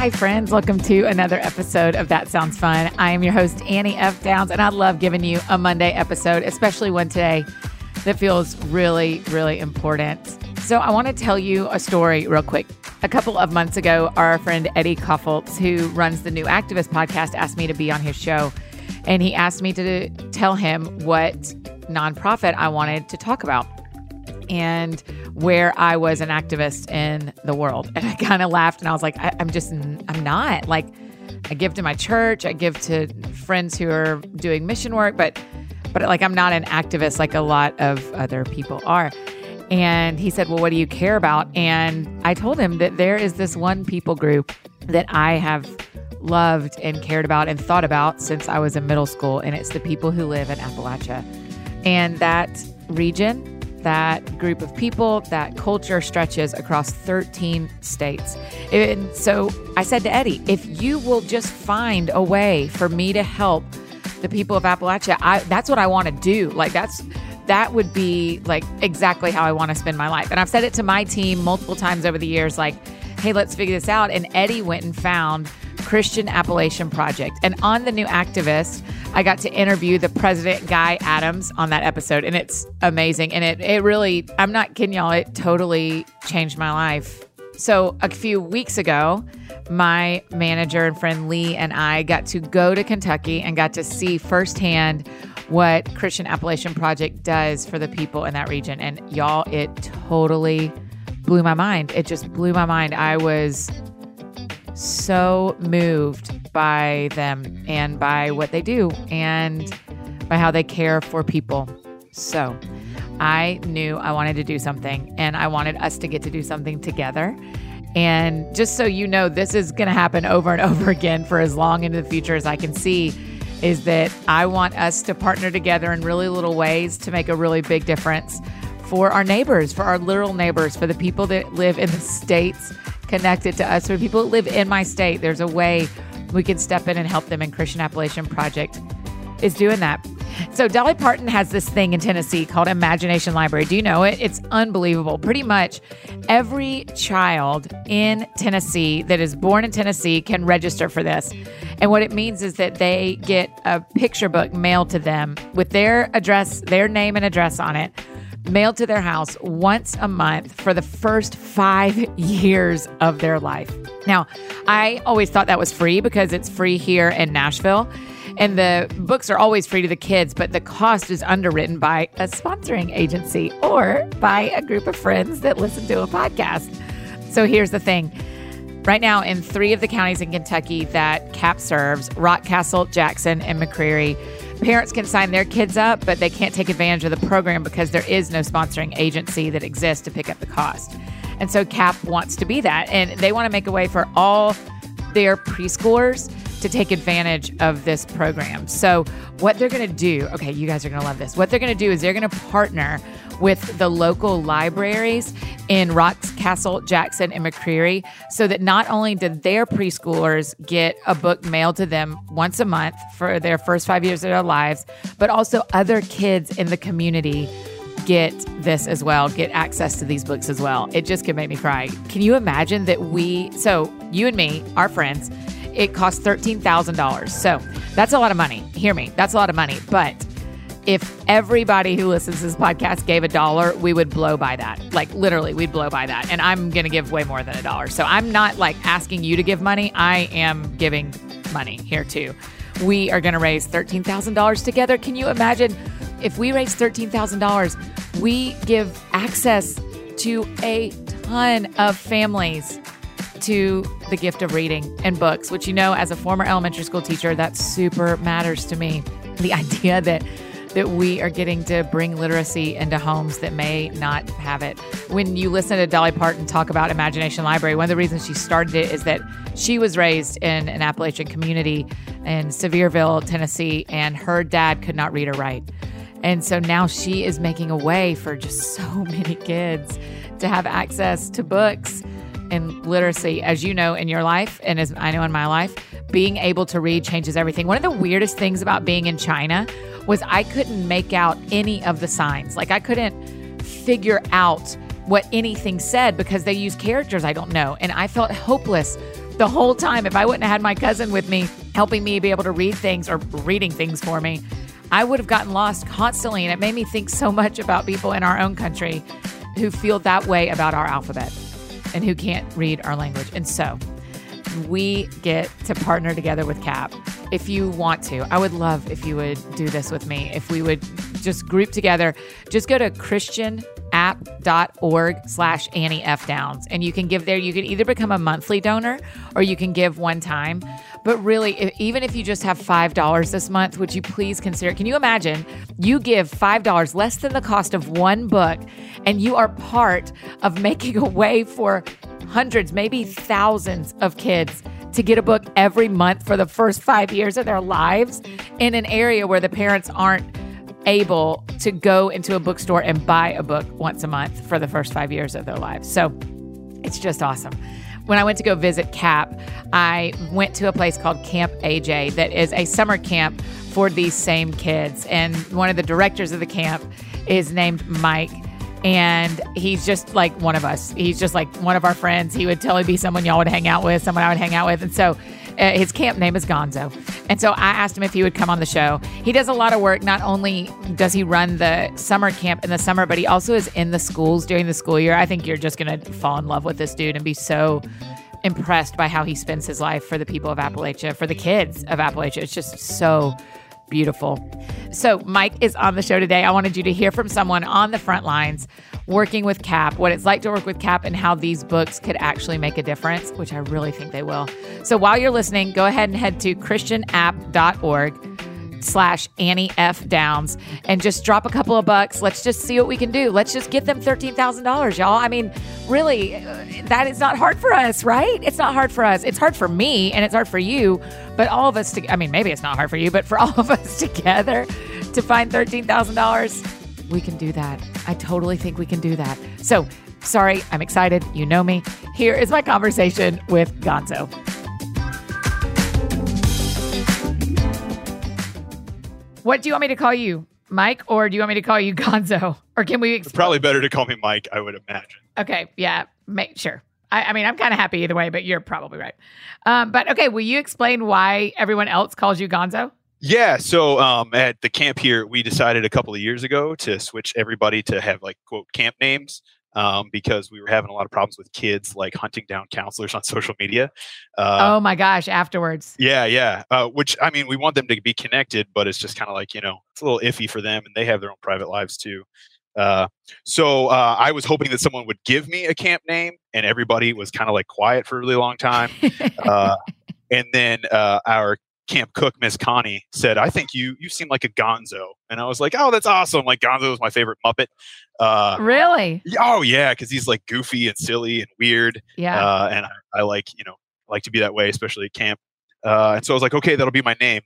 Hi, friends. Welcome to another episode of That Sounds Fun. I am your host, Annie F. Downs, and I love giving you a Monday episode, especially one today that feels really, really important. So, I want to tell you a story real quick. A couple of months ago, our friend Eddie Kaufholz, who runs the New Activist podcast, asked me to be on his show. And he asked me to tell him what nonprofit I wanted to talk about and where I was an activist in the world. And I kind of laughed and I was like, I, am just, I'm not. Like, I give to my church, I give to friends who are doing mission work, but, but like, I'm not an activist like a lot of other people are. And he said, Well, what do you care about? And I told him that there is this one people group that I have loved and cared about and thought about since I was in middle school, and it's the people who live in Appalachia. And that region that group of people, that culture stretches across 13 states. And so I said to Eddie, if you will just find a way for me to help the people of Appalachia, I, that's what I want to do. Like, that's that would be like exactly how I want to spend my life. And I've said it to my team multiple times over the years like, hey, let's figure this out. And Eddie went and found Christian Appalachian Project. And on the new activist, I got to interview the president, Guy Adams, on that episode, and it's amazing. And it, it really, I'm not kidding y'all, it totally changed my life. So, a few weeks ago, my manager and friend Lee and I got to go to Kentucky and got to see firsthand what Christian Appalachian Project does for the people in that region. And y'all, it totally blew my mind. It just blew my mind. I was so moved by them and by what they do and by how they care for people. So I knew I wanted to do something and I wanted us to get to do something together. And just so you know, this is going to happen over and over again for as long into the future as I can see. Is that I want us to partner together in really little ways to make a really big difference for our neighbors, for our literal neighbors, for the people that live in the states connected to us. For people that live in my state, there's a way we can step in and help them. And Christian Appalachian Project is doing that. So Dolly Parton has this thing in Tennessee called Imagination Library. Do you know it? It's unbelievable. Pretty much every child in Tennessee that is born in Tennessee can register for this. And what it means is that they get a picture book mailed to them with their address, their name and address on it mailed to their house once a month for the first five years of their life. Now, I always thought that was free because it's free here in Nashville. And the books are always free to the kids, but the cost is underwritten by a sponsoring agency or by a group of friends that listen to a podcast. So here's the thing. Right now, in three of the counties in Kentucky that CAP serves, Rockcastle, Jackson, and McCreary, Parents can sign their kids up, but they can't take advantage of the program because there is no sponsoring agency that exists to pick up the cost. And so CAP wants to be that. And they want to make a way for all their preschoolers to take advantage of this program. So, what they're going to do, okay, you guys are going to love this. What they're going to do is they're going to partner with the local libraries in Rockcastle, Jackson, and McCreary so that not only did their preschoolers get a book mailed to them once a month for their first five years of their lives, but also other kids in the community get this as well, get access to these books as well. It just could make me cry. Can you imagine that we, so you and me, our friends, it costs $13,000. So that's a lot of money. Hear me, that's a lot of money. But if everybody who listens to this podcast gave a dollar, we would blow by that. Like literally, we'd blow by that. And I'm going to give way more than a dollar. So I'm not like asking you to give money. I am giving money here too. We are going to raise $13,000 together. Can you imagine if we raise $13,000, we give access to a ton of families to the gift of reading and books, which you know, as a former elementary school teacher, that super matters to me. The idea that that we are getting to bring literacy into homes that may not have it. When you listen to Dolly Parton talk about Imagination Library, one of the reasons she started it is that she was raised in an Appalachian community in Sevierville, Tennessee, and her dad could not read or write. And so now she is making a way for just so many kids to have access to books and literacy. As you know in your life, and as I know in my life, being able to read changes everything. One of the weirdest things about being in China was I couldn't make out any of the signs. Like I couldn't figure out what anything said because they use characters I don't know. And I felt hopeless the whole time. If I wouldn't have had my cousin with me helping me be able to read things or reading things for me, I would have gotten lost constantly. And it made me think so much about people in our own country who feel that way about our alphabet and who can't read our language. And so we get to partner together with CAP. If you want to, I would love if you would do this with me. If we would just group together, just go to Christian app.org slash Annie F Downs. And you can give there. You can either become a monthly donor or you can give one time. But really, if, even if you just have $5 this month, would you please consider? Can you imagine you give $5 less than the cost of one book and you are part of making a way for hundreds, maybe thousands of kids to get a book every month for the first five years of their lives in an area where the parents aren't able to go into a bookstore and buy a book once a month for the first five years of their lives. So it's just awesome. When I went to go visit CAP, I went to a place called Camp AJ that is a summer camp for these same kids. And one of the directors of the camp is named Mike and he's just like one of us. He's just like one of our friends. He would totally be someone y'all would hang out with, someone I would hang out with. And so uh, his camp name is Gonzo. And so I asked him if he would come on the show. He does a lot of work. Not only does he run the summer camp in the summer, but he also is in the schools during the school year. I think you're just going to fall in love with this dude and be so impressed by how he spends his life for the people of Appalachia, for the kids of Appalachia. It's just so beautiful. So, Mike is on the show today. I wanted you to hear from someone on the front lines working with CAP, what it's like to work with CAP, and how these books could actually make a difference, which I really think they will. So, while you're listening, go ahead and head to christianapp.org slash Annie F Downs and just drop a couple of bucks. Let's just see what we can do. Let's just get them $13,000, y'all. I mean, really, uh, that is not hard for us, right? It's not hard for us. It's hard for me and it's hard for you, but all of us, to, I mean, maybe it's not hard for you, but for all of us together to find $13,000, we can do that. I totally think we can do that. So, sorry, I'm excited. You know me. Here is my conversation with Gonzo. What do you want me to call you? Mike, or do you want me to call you Gonzo? Or can we? Explain? Probably better to call me Mike, I would imagine. Okay, yeah, make sure. I, I mean, I'm kind of happy either way, but you're probably right. Um, but okay, will you explain why everyone else calls you Gonzo? Yeah, so um, at the camp here, we decided a couple of years ago to switch everybody to have like quote camp names um, because we were having a lot of problems with kids like hunting down counselors on social media. Uh, oh my gosh! Afterwards. Yeah, yeah. Uh, which I mean, we want them to be connected, but it's just kind of like you know, it's a little iffy for them, and they have their own private lives too. Uh, so uh, I was hoping that someone would give me a camp name, and everybody was kind of like quiet for a really long time. uh, and then uh, our camp cook, Miss Connie, said, "I think you you seem like a Gonzo," and I was like, "Oh, that's awesome! Like Gonzo is my favorite Muppet." Uh, really? Oh yeah, because he's like goofy and silly and weird. Yeah. Uh, and I, I, like you know like to be that way, especially at camp. Uh, and so I was like, okay, that'll be my name.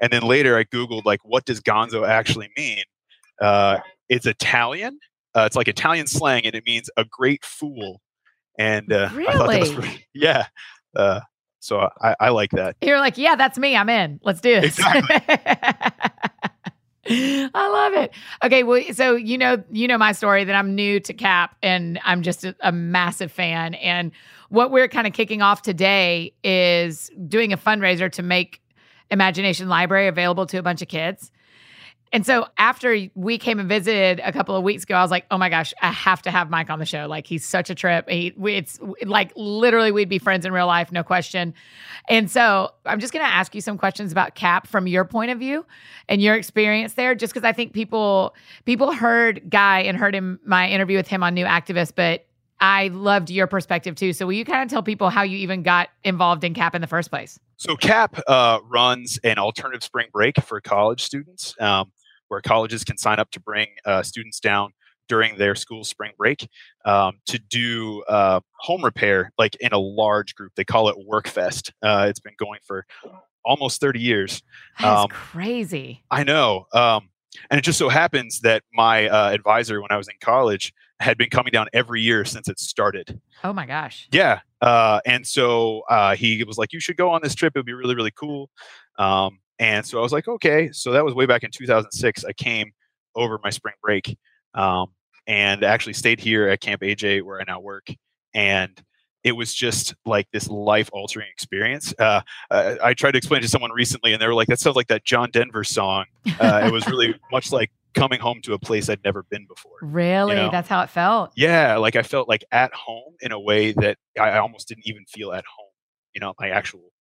And then later I googled like, what does Gonzo actually mean? Uh, it's Italian. Uh, it's like Italian slang, and it means a great fool. And uh, really? I thought that was pretty, yeah. So I, I like that. You're like, yeah, that's me. I'm in. Let's do this. Exactly. I love it. Okay, well, so you know, you know my story that I'm new to CAP and I'm just a, a massive fan. And what we're kind of kicking off today is doing a fundraiser to make Imagination Library available to a bunch of kids. And so after we came and visited a couple of weeks ago, I was like, "Oh my gosh, I have to have Mike on the show. Like he's such a trip. He, it's like literally we'd be friends in real life, no question." And so I'm just going to ask you some questions about Cap from your point of view and your experience there, just because I think people people heard Guy and heard him my interview with him on New Activist, but I loved your perspective too. So will you kind of tell people how you even got involved in CAP in the first place? So CAP uh, runs an alternative spring break for college students. Um, where colleges can sign up to bring uh, students down during their school spring break um, to do uh, home repair like in a large group. They call it workfest uh, it's been going for almost 30 years. That's um, crazy. I know um, and it just so happens that my uh, advisor when i was in college had been coming down every year since it started. Oh my gosh. Yeah uh, and so uh, he was like you should go on this trip. It would be really really cool. Um, And so I was like, okay. So that was way back in 2006. I came over my spring break um, and actually stayed here at Camp AJ where I now work. And it was just like this life altering experience. Uh, uh, I tried to explain to someone recently, and they were like, "That sounds like that John Denver song." Uh, it was really much like coming home to a place I'd never been before. Really, you know? that's how it felt. Yeah, like I felt like at home in a way that I almost didn't even feel at home. You know, my actual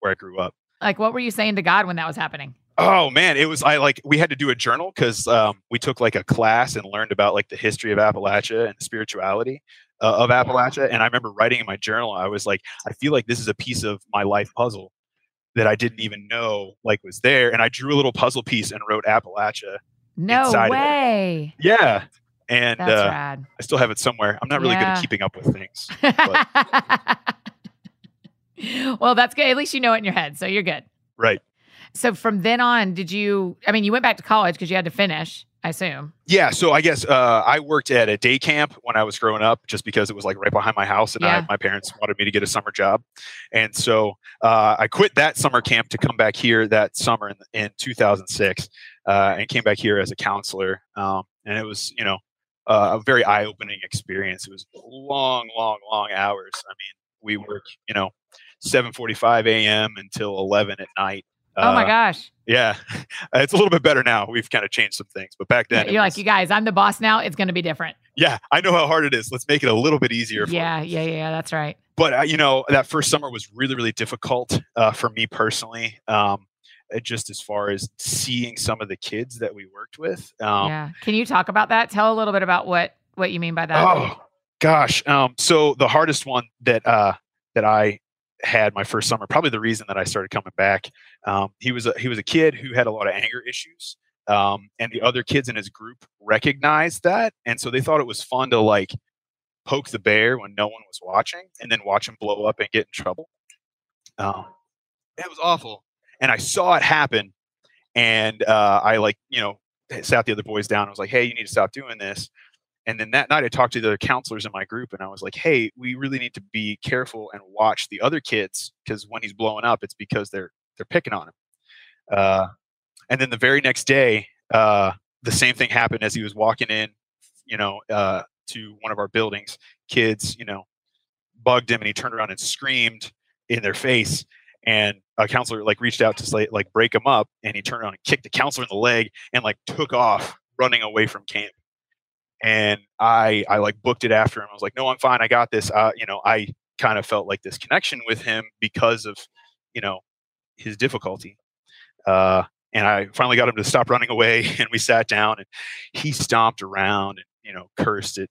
where I grew up. Like, what were you saying to God when that was happening? Oh man, it was I like we had to do a journal because um, we took like a class and learned about like the history of Appalachia and spirituality uh, of Appalachia. And I remember writing in my journal, I was like, I feel like this is a piece of my life puzzle that I didn't even know like was there. And I drew a little puzzle piece and wrote Appalachia. No way. Yeah. And That's uh, rad. I still have it somewhere. I'm not really good at keeping up with things. well, that's good. At least you know it in your head, so you're good. Right. So from then on, did you? I mean, you went back to college because you had to finish. I assume. Yeah, so I guess uh, I worked at a day camp when I was growing up, just because it was like right behind my house, and Yeah. I, my parents wanted me to get a summer job, and so uh, I quit that summer camp to come back here that summer in, in 2006, uh, and came back here as a counselor, um, and it was you know uh, a very eye-opening experience. It was long, long, long hours. I mean, we work you know 7:45 a.m. until 11 at night. oh my Uh, gosh! Yeah, it's a little bit better now. We've kind of changed some things, but back then You're like, you guys, I'm the boss now. It's going to be different. yeah, I know how hard it is. Let's make it a little bit easier. For Yeah, yeah, yeah. That's right. But uh, you know, that first summer was really, really difficult uh, for me personally. Um, uh, just as far as seeing some of the kids that we worked with. Um, yeah. Can you talk about that? Tell a little bit about what what you mean by that. Oh gosh. Um, so the hardest one that uh, that I had my first summer, probably the reason that I started coming back. Um, he was a he was a kid who had a lot of anger issues. Um, and the other kids in his group recognized that, and so they thought it was fun to like poke the bear when no one was watching, and then watch him blow up and get in trouble. Um, it was awful, and I saw it happen, and uh, I like you know sat the other boys down. I was like, "Hey, you need to stop doing this." And then that night, I talked to the counselors in my group, and I was like, "Hey, we really need to be careful and watch the other kids because when he's blowing up, it's because they're they're picking on him." Uh, and then the very next day, uh, the same thing happened as he was walking in, you know, uh, to one of our buildings. Kids, you know, bugged him, and he turned around and screamed in their face. And a counselor like reached out to like, like break him up, and he turned around and kicked the counselor in the leg and like took off running away from camp and I I like booked it after him. I was like, no, I'm fine. I got this. Uh, you know, I kind of felt like this connection with him because of you know his difficulty. Uh, and I finally got him to stop running away, and we sat down, and he stomped around and you know cursed at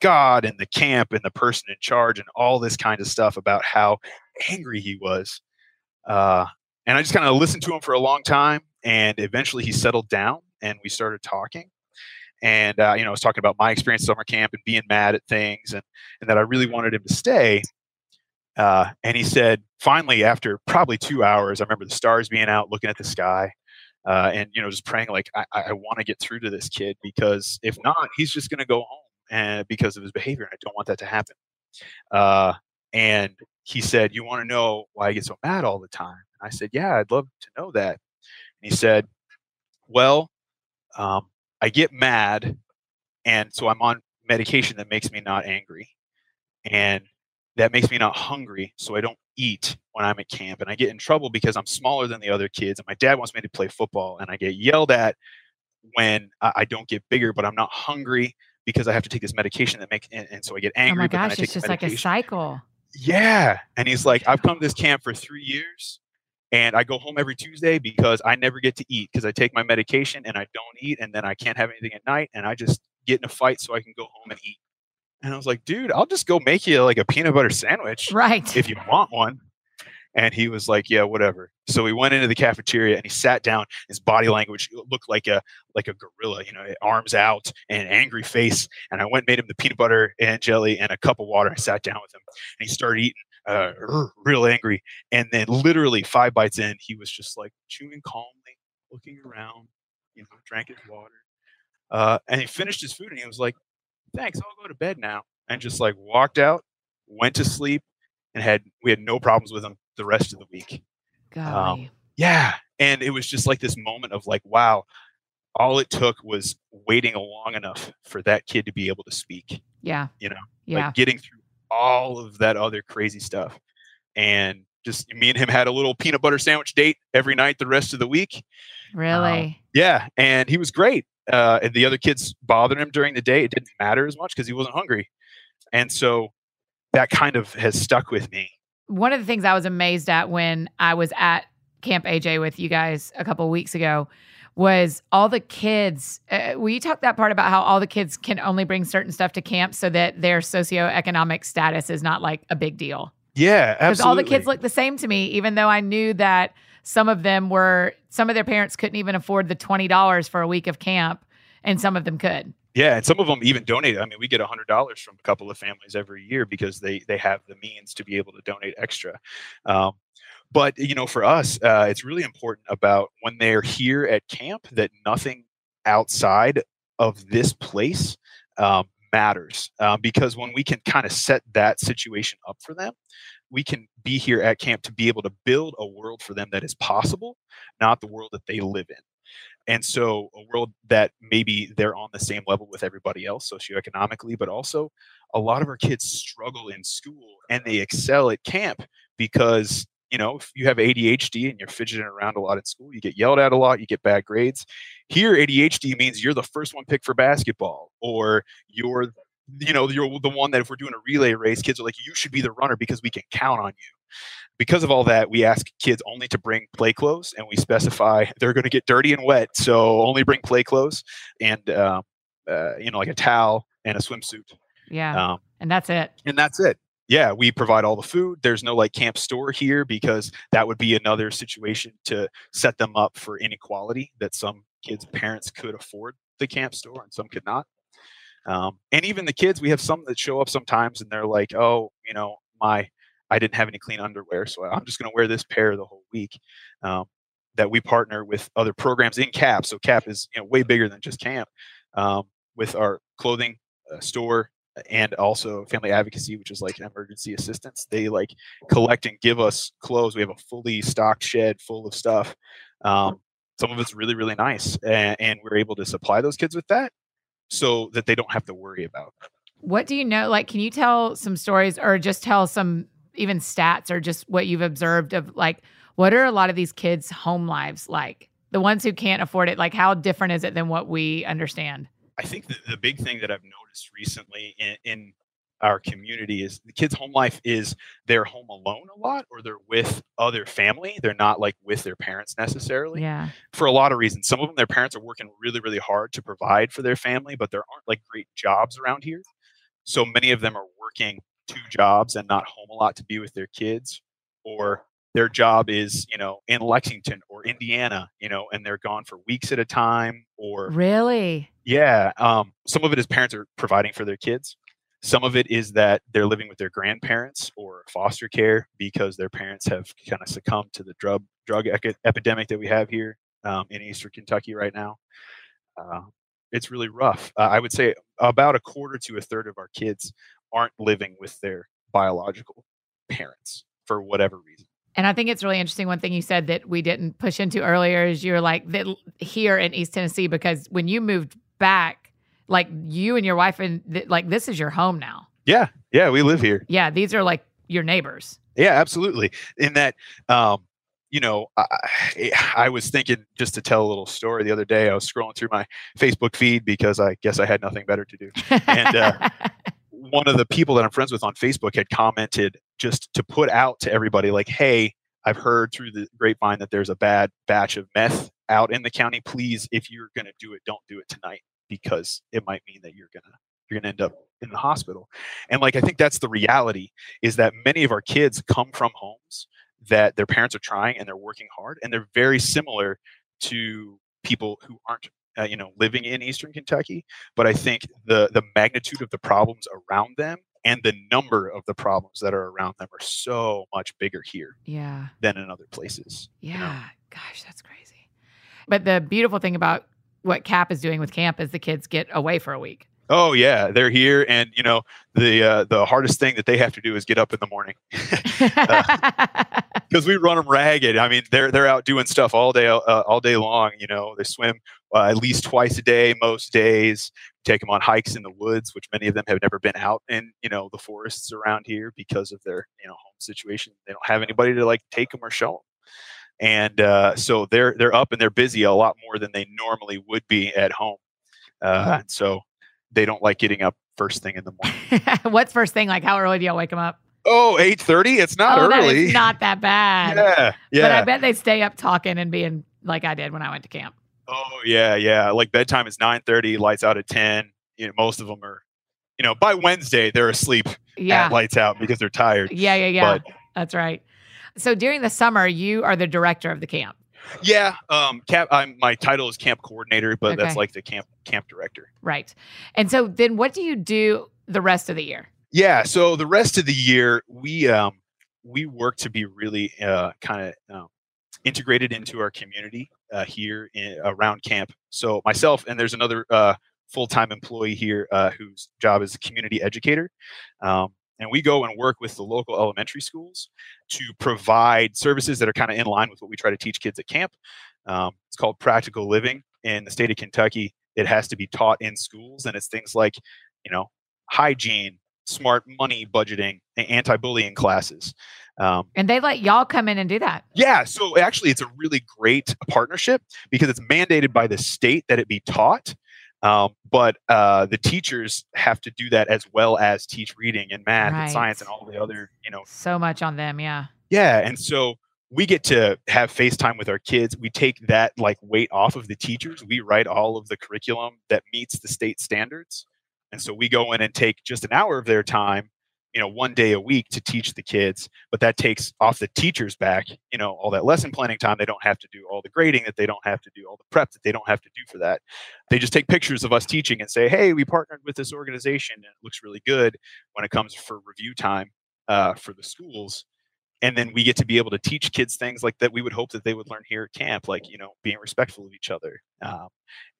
God and the camp and the person in charge and all this kind of stuff about how angry he was. Uh, and I just kind of listened to him for a long time, and eventually he settled down, and we started talking and uh, you know, I was talking about my experience summer camp and being mad at things, and and that I really wanted him to stay. Uh, and he said, finally, after probably two hours, I remember the stars being out, looking at the sky, uh, and you know, just praying like, I, I want to get through to this kid because if not, he's just going to go home, and because of his behavior, and I don't want that to happen. Uh, and he said, "You want to know why I get so mad all the time?" And I said, "Yeah, I'd love to know that." And he said, "Well." Um, I get mad, and so I'm on medication that makes me not angry, and that makes me not hungry, so I don't eat when I'm at camp, and I get in trouble because I'm smaller than the other kids, and my dad wants me to play football, and I get yelled at when I don't get bigger, but I'm not hungry because I have to take this medication that makes, and, and so I get angry. oh my but then I gosh! It's just like a cycle. Yeah. And he's like, I've come to this camp for three years and I go home every Tuesday because I never get to eat because I take my medication and I don't eat and then I can't have anything at night and I just get in a fight so I can go home and eat. And I was like, dude, I'll just go make you like a peanut butter sandwich Right. if you want one. And he was like, yeah, whatever. So we went into the cafeteria and he sat down. His body language looked like a like a gorilla, you know, arms out and angry face. And I went and made him the peanut butter and jelly and a cup of water. I sat down with him and he started eating, uh, real angry. And then literally five bites in, he was just like chewing calmly, looking around, you know, drank his water. Uh, and he finished his food and he was like, thanks, I'll go to bed now. And just like walked out, went to sleep, and had we had no problems with him the rest of the week. Golly. Yeah. and it was just like this moment of like wow all it took was waiting long enough for that kid to be able to speak Yeah. you know Yeah. like getting through all of that other crazy stuff and just me and him had a little peanut butter sandwich date every night the rest of the week really. yeah and he was great uh, and the other kids bothered him during the day it didn't matter as much because he wasn't hungry and so that kind of has stuck with me One of the things I was amazed at when I was at Camp AJ with you guys a couple weeks ago was all the kids. Uh, will you talk that part about how all the kids can only bring certain stuff to camp so that their socioeconomic status is not like a big deal? yeah Because all the kids look the same to me, even though I knew that some of them were, some of their parents couldn't even afford the $20 for a week of camp, and some of them could. Yeah, and some of them even donate. I mean, we get hundred dollars from a couple of families every year because they they have the means to be able to donate extra. Um, but you know, for us, uh, it's really important about when they're here at camp that nothing outside of this place um, matters um, because when we can kind of set that situation up for them we can be here at camp to be able to build a world for them that is possible not the world that they live in. And so a world that maybe they're on the same level with everybody else socioeconomically but also a lot of our kids struggle in school and they excel at camp because you know if you have adhd and you're fidgeting around a lot in school you get yelled at a lot you get bad grades here adhd means you're the first one picked for basketball or you're you know you're the one that if we're doing a relay race kids are like you should be the runner because we can count on you because of all that we ask kids only to bring play clothes and we specify they're going to get dirty and wet so only bring play clothes and um, uh, you know like a towel and a swimsuit Yeah. um, and that's it. and that's it yeah we provide all the food. There's no like camp store here because that would be another situation to set them up for inequality that some kids parents could afford the camp store and some could not. Um, and even the kids we have some that show up sometimes and they're like oh you know my i didn't have any clean underwear so i'm just going to wear this pair the whole week um, that we partner with other programs in cap so cap is you know way bigger than just camp um, with our clothing uh, store and also family advocacy which is like emergency assistance they like collect and give us clothes we have a fully stocked shed full of stuff um, some of it's really really nice and, and we're able to supply those kids with that so that they don't have to worry about. What do you know? Like, can you tell some stories or just tell some even stats or just what you've observed of like, what are a lot of these kids' home lives like? The ones who can't afford it, like, how different is it than what we understand? I think the, the big thing that I've noticed recently in, in our community is the kids' home life is they're home alone a lot or they're with other family. They're not like with their parents necessarily Yeah. for a lot of reasons. Some of them, their parents are working really, really hard to provide for their family, but there aren't like great jobs around here. So many of them are working two jobs and not home a lot to be with their kids, or their job is, you know, in Lexington or Indiana, you know, and they're gone for weeks at a time, or Really? yeah. Um, some of it is parents are providing for their kids. Some of it is that they're living with their grandparents or foster care because their parents have kind of succumbed to the drug drug ec- epidemic that we have here um, in Eastern Kentucky right now. Uh, it's really rough. Uh, I would say about a quarter to a third of our kids aren't living with their biological parents for whatever reason. And I think it's really interesting. One thing you said that we didn't push into earlier is you're like that here in East Tennessee because when you moved back, like you and your wife and th- like this is your home now. Yeah, yeah, we live here. Yeah, these are like your neighbors. Yeah, absolutely. In that, um, you know, I, I was thinking just to tell a little story the other day. I was scrolling through my Facebook feed because I guess I had nothing better to do. And, uh, One of the people that I'm friends with on Facebook had commented just to put out to everybody, like, "Hey, I've heard through the grapevine that there's a bad batch of meth out in the county. Please, if you're going to do it, don't do it tonight because it might mean that you're gonna you're gonna end up in the hospital." And like, I think that's the reality is that many of our kids come from homes that their parents are trying and they're working hard and they're very similar to people who aren't uh, you know living in eastern kentucky but i think the the magnitude of the problems around them and the number of the problems that are around them are so much bigger here yeah. than in other places Yeah. Gosh, that's crazy. But the beautiful thing about what CAP is doing with camp is the kids get away for a week. Oh yeah, they're here, and you know the uh, the hardest thing that they have to do is get up in the morning because we run them ragged. I mean, they're they're out doing stuff all day uh, all day long. You know, they swim uh, at least twice a day most days. we Take them on hikes in the woods, which many of them have never been out in you know the forests around here because of their you know home situation. They don't have anybody to like take them or show them and uh, so they're they're up and they're busy a lot more than they normally would be at home. Uh, and so they don't like getting up first thing in the morning. What's first thing? Like how early do y'all wake them up? Oh, 8.30? It's not oh, early. not that bad. Yeah, yeah. But I bet they stay up talking and being like I did when I went to camp. Oh yeah, yeah. Like bedtime is 9.30, lights out at 10. You know, most of them are, you know, by Wednesday they're asleep Yeah. at lights out because they're tired. Yeah, yeah, yeah. But That's right. So during the summer, you are the director of the camp. yeah, um, camp. I'm, my title is camp coordinator, but that's like the camp camp director. Right. And so then what do you do the rest of the year? Yeah. So the rest of the year, we um, we work to be really uh, kind of um, integrated into our community uh, here in, around camp. So myself and there's another uh, full time employee here uh, whose job is a community educator. Um, and we go and work with the local elementary schools to provide services that are kind of in line with what we try to teach kids at camp. Um, it's called practical living in the state of Kentucky. It has to be taught in schools, and it's things like, you know, hygiene, smart money budgeting, and anti-bullying classes. Um, And they let y'all come in and do that. yeah, so actually, it's a really great partnership because it's mandated by the state that it be taught. Um, but uh, the teachers have to do that as well as teach reading and math and science and all the other, you know, So much on them, yeah. yeah, and so we get to have FaceTime with our kids. We take that like weight off of the teachers. We write all of the curriculum that meets the state standards. And so we go in and take just an hour of their time, you know, one day a week to teach the kids, but that takes off the teachers back, you know, all that lesson planning time. They don't have to do all the grading that they don't have to do, all the prep that they don't have to do for that. They just take pictures of us teaching and say, hey, we partnered with this organization and it looks really good when it comes for review time uh, for the schools and then we get to be able to teach kids things like that we would hope that they would learn here at camp like you know being respectful of each other um,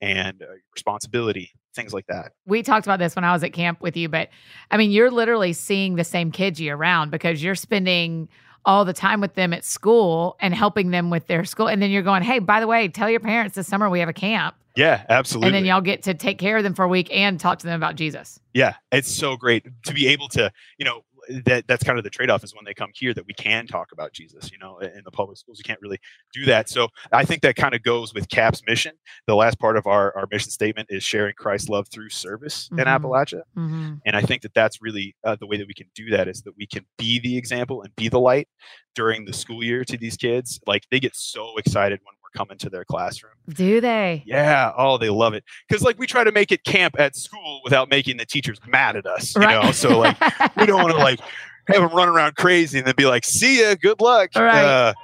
and uh, responsibility things like that We talked about this when I was at camp with you, but I mean, you're literally seeing the same kids year round because you're spending all the time with them at school and helping them with their school. And then you're going, hey, by the way, tell your parents this summer we have a camp. yeah absolutely And then y'all get to take care of them for a week and talk to them about Jesus. yeah it's so great to be able to you know that that's kind of the trade-off is when they come here that we can talk about jesus you know in the public schools we can't really do that so i think that kind of goes with cap's mission the last part of our, our mission statement is sharing christ's love through service in Mhm. appalachia Mm-hmm. and i think that that's really uh, the way that we can do that is that we can be the example and be the light during the school year to these kids like they get so excited when we're coming their classroom. Do they? yeah. Oh they love it. Because like we try to make it camp at school without making the teachers mad at us you know? So like we don't want to like have them run around crazy and then be like see ya good luck. Right. uh,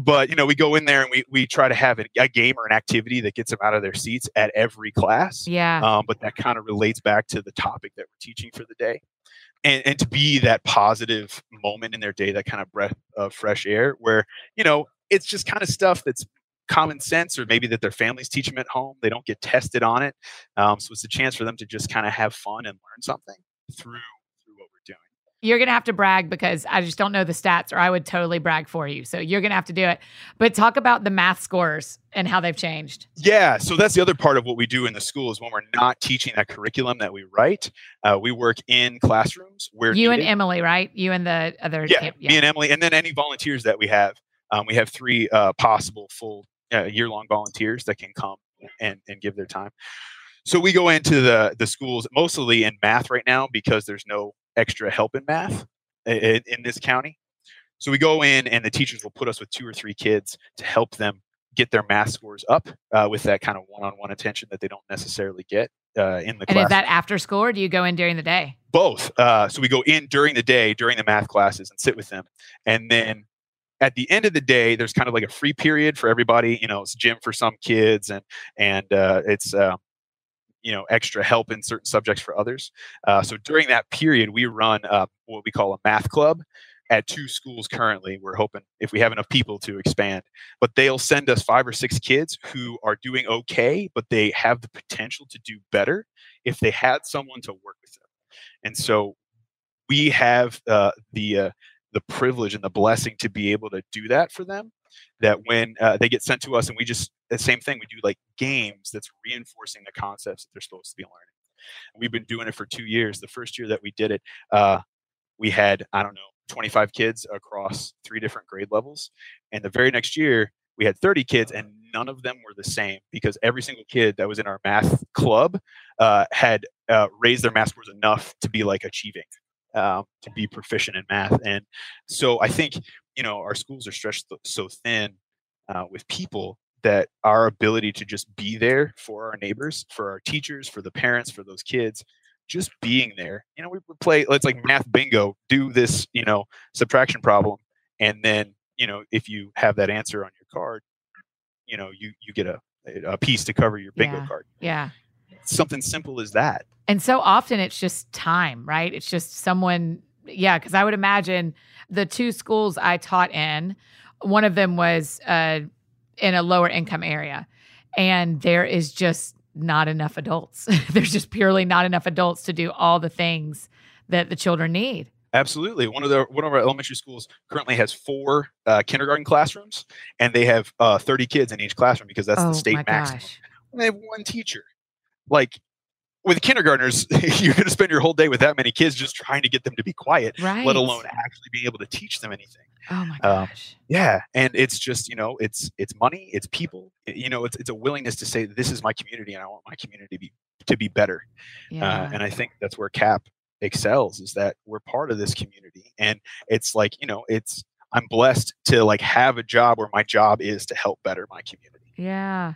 but you know we go in there and we, we try to have a, a game or an activity that gets them out of their seats at every class yeah. um, but that kind of relates back to the topic that we're teaching for the day. And, and to be that positive moment in their day that kind of breath of fresh air where you know it's just kind of stuff that's common sense or maybe that their families teach them at home they don't get tested on it um, so it's a chance for them to just kind of have fun and learn something through through what we're doing You're going to have to brag because I just don't know the stats or I would totally brag for you. So you're going to have to do it. But talk about the math scores and how they've changed. Yeah, so that's the other part of what we do in the school is when we're not teaching that curriculum that we write, uh, we work in classrooms where You and. Emily, right? You and the other. yeah, camp- me and Emily, and then any volunteers that we have. Um, we have three uh, possible full uh, year-long volunteers that can come and, and give their time. So we go into the the schools mostly in math right now because there's no extra help in math in, in this county. So we go in and the teachers will put us with two or three kids to help them get their math scores up uh, with that kind of one-on-one attention that they don't necessarily get uh, in the And class is that after school or do you go in during the day? both. Uh, so we go in during the day, during the math classes, and sit with them. And then at the end of the day, there's kind of like a free period for everybody. You know, it's gym for some kids, and and uh, it's uh, you know extra help in certain subjects for others. Uh, so during that period, we run uh, what we call a math club. at two schools currently. We're hoping if we have enough people to expand, but they'll send us five or six kids who are doing okay, but they have the potential to do better if they had someone to work with them. And so we have uh, the uh, the privilege and the blessing to be able to do that for them. That when uh, they get sent to us, and we just the same thing, we do like games that's reinforcing the concepts that they're supposed to be learning. We've been doing it for two years. The first year that we did it, uh, we had I don't know 25 kids across three different grade levels, and the very next year we had 30 kids, and none of them were the same because every single kid that was in our math club uh, had uh, raised their math scores enough to be like achieving um, to be proficient in math. And so I think, you know, our schools are stretched so thin uh, with people that our ability to just be there for our neighbors, for our teachers, for the parents, for those kids, just being there. You know, we play, let's like math bingo, do this, you know, subtraction problem. And then, you know, if you have that answer on your card, you know, you, you get a, a piece to cover your bingo yeah. card. Yeah. Something simple as that. And so often it's just time, right? It's just someone, yeah, because I would imagine the two schools I taught in, one of them was uh, in a lower income area, and there is just not enough adults. There's just purely not enough adults to do all the things that the children need. Absolutely. One of the one of our elementary schools currently has four uh, kindergarten classrooms, and they have uh, 30 kids in each classroom because that's oh, the state maximum. Gosh. And they have one teacher. Like with kindergartners, you're going to spend your whole day with that many kids just trying to get them to be quiet, Right. let alone actually being able to teach them anything. Oh my um, gosh. Yeah, and it's just you know, it's it's money, it's people. i- You know, it's it's a willingness to say this is my community, and I want my community to be to be better. yeah. Uh, and I think that's where CAP excels is that we're part of this community, and it's like you know, it's I'm blessed to like have a job where my job is to help better my community. Yeah.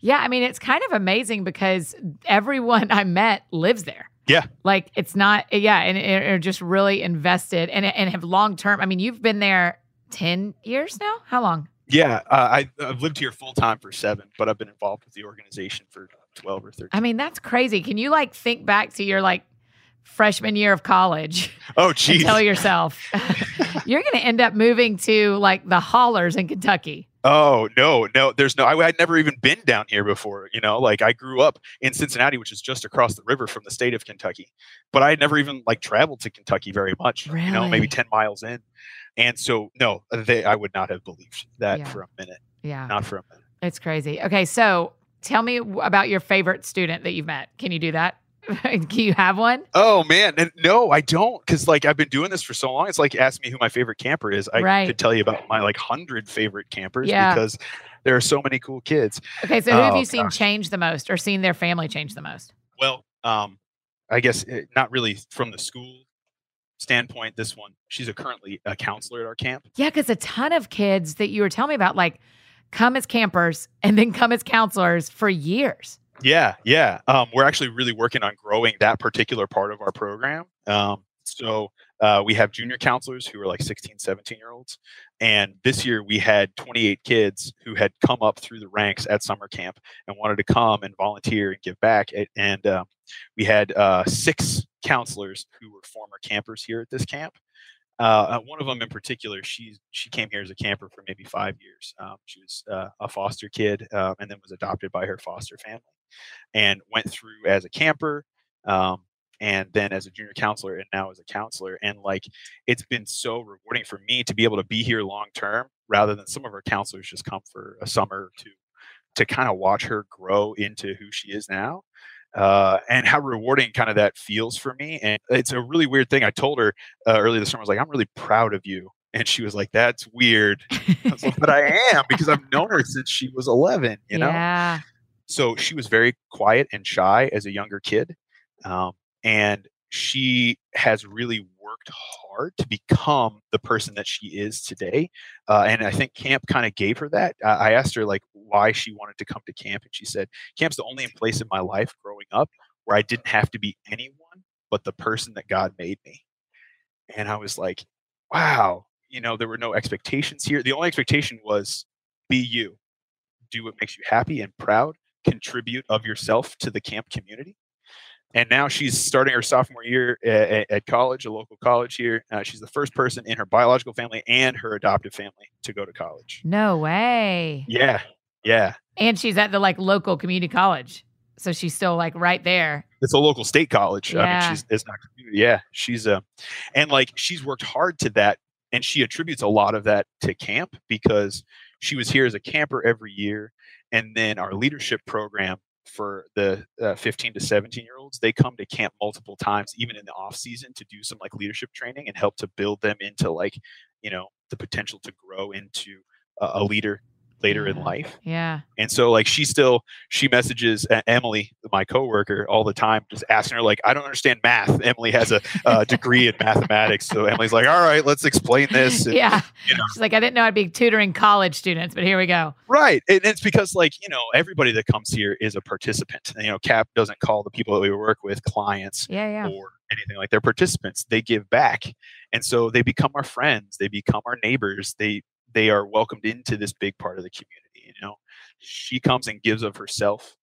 Yeah. I mean, it's kind of amazing because everyone I met lives there. Yeah. Like it's not, yeah. And and are just really invested and, and have long term. I mean, you've been there 10 years now? How long? Yeah, uh, I I've lived here full time for seven, but I've been involved with the organization for twelve or thirteen. I mean, that's crazy. Can you like think back to your like freshman year of college oh, geez. tell yourself you're going to end up moving to like the hollers in Kentucky? Oh no, no, there's no. I had never even been down here before. You know, like I grew up in Cincinnati, which is just across the river from the state of Kentucky, but I had never even like traveled to Kentucky very much. You know, maybe ten miles in, and so no, they I would not have believed that Yeah. for a minute, Yeah. not for a minute. It's crazy. Okay, so tell me about your favorite student that you've met. Can you do that? Can you have one? Oh man, no, I don't, because like I've been doing this for so long. It's like ask me who my favorite camper is. I Right. could tell you about my like hundred favorite campers Yeah. because there are so many cool kids. Okay, so who have Oh, you seen gosh. change the most or seen their family change the most? Well, um, I guess eh, not really from the school standpoint. This one, she's a currently a counselor at our camp. Yeah, because a ton of kids that you were telling me about, like, come as campers and then come as counselors for years. Yeah, yeah. Um, we're actually really working on growing that particular part of our program. Um, so uh, we have junior counselors who are like 16, 17 year olds. And this year we had 28 kids who had come up through the ranks at summer camp and wanted to come and volunteer and give back. And um, we had uh, six counselors who were former campers here at this camp. Uh, uh, one of them in particular, she she came here as a camper for maybe five years. Um, she was uh, a foster kid um, and then was adopted by her foster family, and went through as a camper, um, and then as a junior counselor, and now as a counselor. And like, it's been so rewarding for me to be able to be here long term, rather than some of our counselors just come for a summer or two, to kind of watch her grow into who she is now uh, and how rewarding kind of that feels for me. And it's a really weird thing. I told her uh, earlier this summer, I was like, I'm really proud of you. And she was like, That's weird. I was like, but I am because I've known her since she was 11, you know? Yeah. So she was very quiet and shy as a younger kid. Um, and she has really worked hard to become the person that she is today. Uh, and I think camp kind of gave her that. I asked her like why she wanted to come to camp, and she said, "Camp's the only place in my life growing up where I didn't have to be anyone but the person that God made me." And I was like, "Wow." You know, there were no expectations here. The only expectation was be you, do what makes you happy and proud, contribute of yourself to the camp community. and now she's starting her sophomore year at, at college, a local college here. Uh, she's the first person in her biological family and her adoptive family to go to college. No way. Yeah, yeah. And she's at the like local community college, so she's still like right there. It's a local state college. I Yeah. mean, she's it's not community. Yeah, she's uh, and like she's worked hard to that, and she attributes a lot of that to camp because she was here as a camper every year, and then our leadership program for the uh, 15 to 17 year olds they come to camp multiple times even in the off season to do some like leadership training and help to build them into like you know the potential to grow into a, a leader later in life Yeah. and so like she still she messages Emily, my coworker, all the time, just asking her like, I don't understand math. Emily has a uh, degree in mathematics, so Emily's like, all right, let's explain this. And- Yeah. you know. She's like, I didn't know I'd be tutoring college students, but here we go. Right, and it's because like you know everybody that comes here is a participant. And, you know, CAP doesn't call the people that we work with clients Yeah. Yeah. or anything like they're participants they give back and so they become our friends they become our neighbors they they are welcomed into this big part of the community you know she comes and gives of herself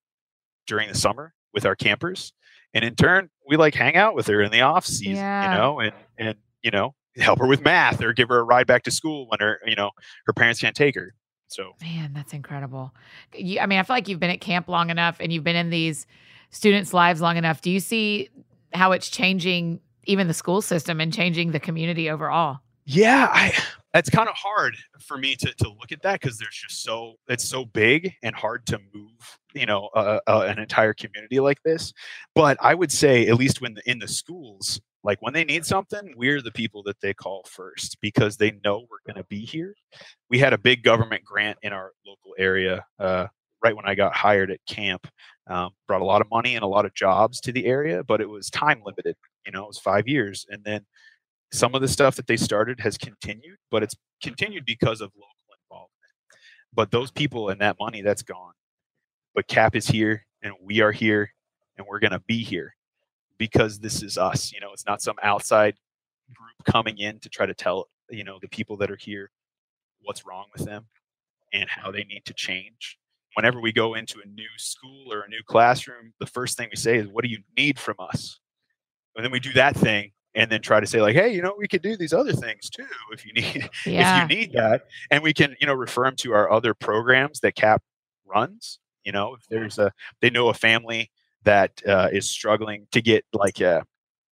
during the summer with our campers and in turn we like hang out with her in the off season Yeah. you know and and you know help her with math or give her a ride back to school when her you know her parents can't take her so Man, that's incredible. You, I mean, I feel like you've been at camp long enough and you've been in these students' lives long enough. Do you see how it's changing even the school system and changing the community overall? Yeah, I it's kind of hard for me to to look at that because there's just so it's so big and hard to move, you know, uh, uh, an entire community like this. But I would say, at least when the, in the schools, like when they need something, we're the people that they call first because they know we're going to be here. We had a big government grant in our local area uh, right when I got hired at camp. Um, brought a lot of money and a lot of jobs to the area, but it was time limited. You know, it was five years, and then some of the stuff that they started has continued, but it's continued because of local involvement. But those people and that money, that's gone. But CAP is here and we are here and we're going to be here because this is us. You know, it's not some outside group coming in to try to tell, you know, the people that are here what's wrong with them and how they need to change. Whenever we go into a new school or a new classroom, the first thing we say is, What do you need from us? And then we do that thing and then try to say like hey you know we could do these other things too if you need Yeah. if you need that. And we can you know refer them to our other programs that cap runs you know if there's a they know a family that uh, is struggling to get like uh,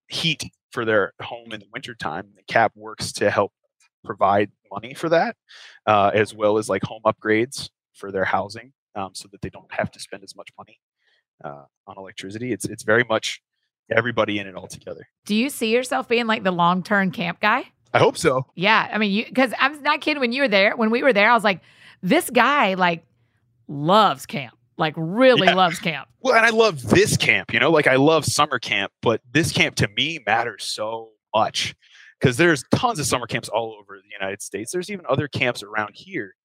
heat for their home in the wintertime the cap works to help provide money for that uh, as well as like home upgrades for their housing um, so that they don't have to spend as much money uh, on electricity. It's it's very much everybody in it all together Do you see yourself being like the long term camp guy? i hope so Yeah. I mean, you, because I'm not kidding. When you were there, when we were there, I was like, this guy like loves camp, like really Yeah. loves camp. Well, and I love this camp, you know, like I love summer camp, but this camp to me matters so much because there's tons of summer camps all over the United States. There's even other camps around here.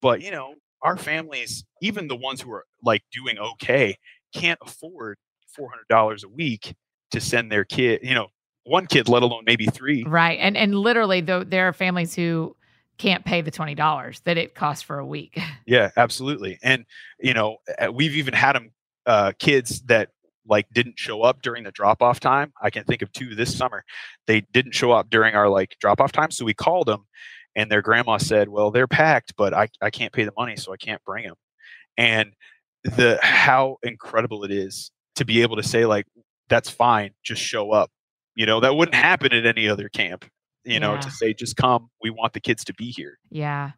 But, you know, our families, even the ones who are like doing okay, can't afford $400 a week to send their kid, you know, one kid, let alone maybe three. Right. And and literally though there are families who can't pay the twenty dollars that it costs for a week. Yeah, absolutely. And you know, we've even had them uh, kids that like didn't show up during the drop off time. I can think of two this summer. They didn't show up during our like drop off time, so we called them, and their grandma said, "Well, they're packed, but I I can't pay the money, so I can't bring them." And the how incredible it is to be able to say like, "That's fine, just show up." You know, that wouldn't happen at any other camp. You know, Yeah. to say just come. We want the kids to be here. Yeah.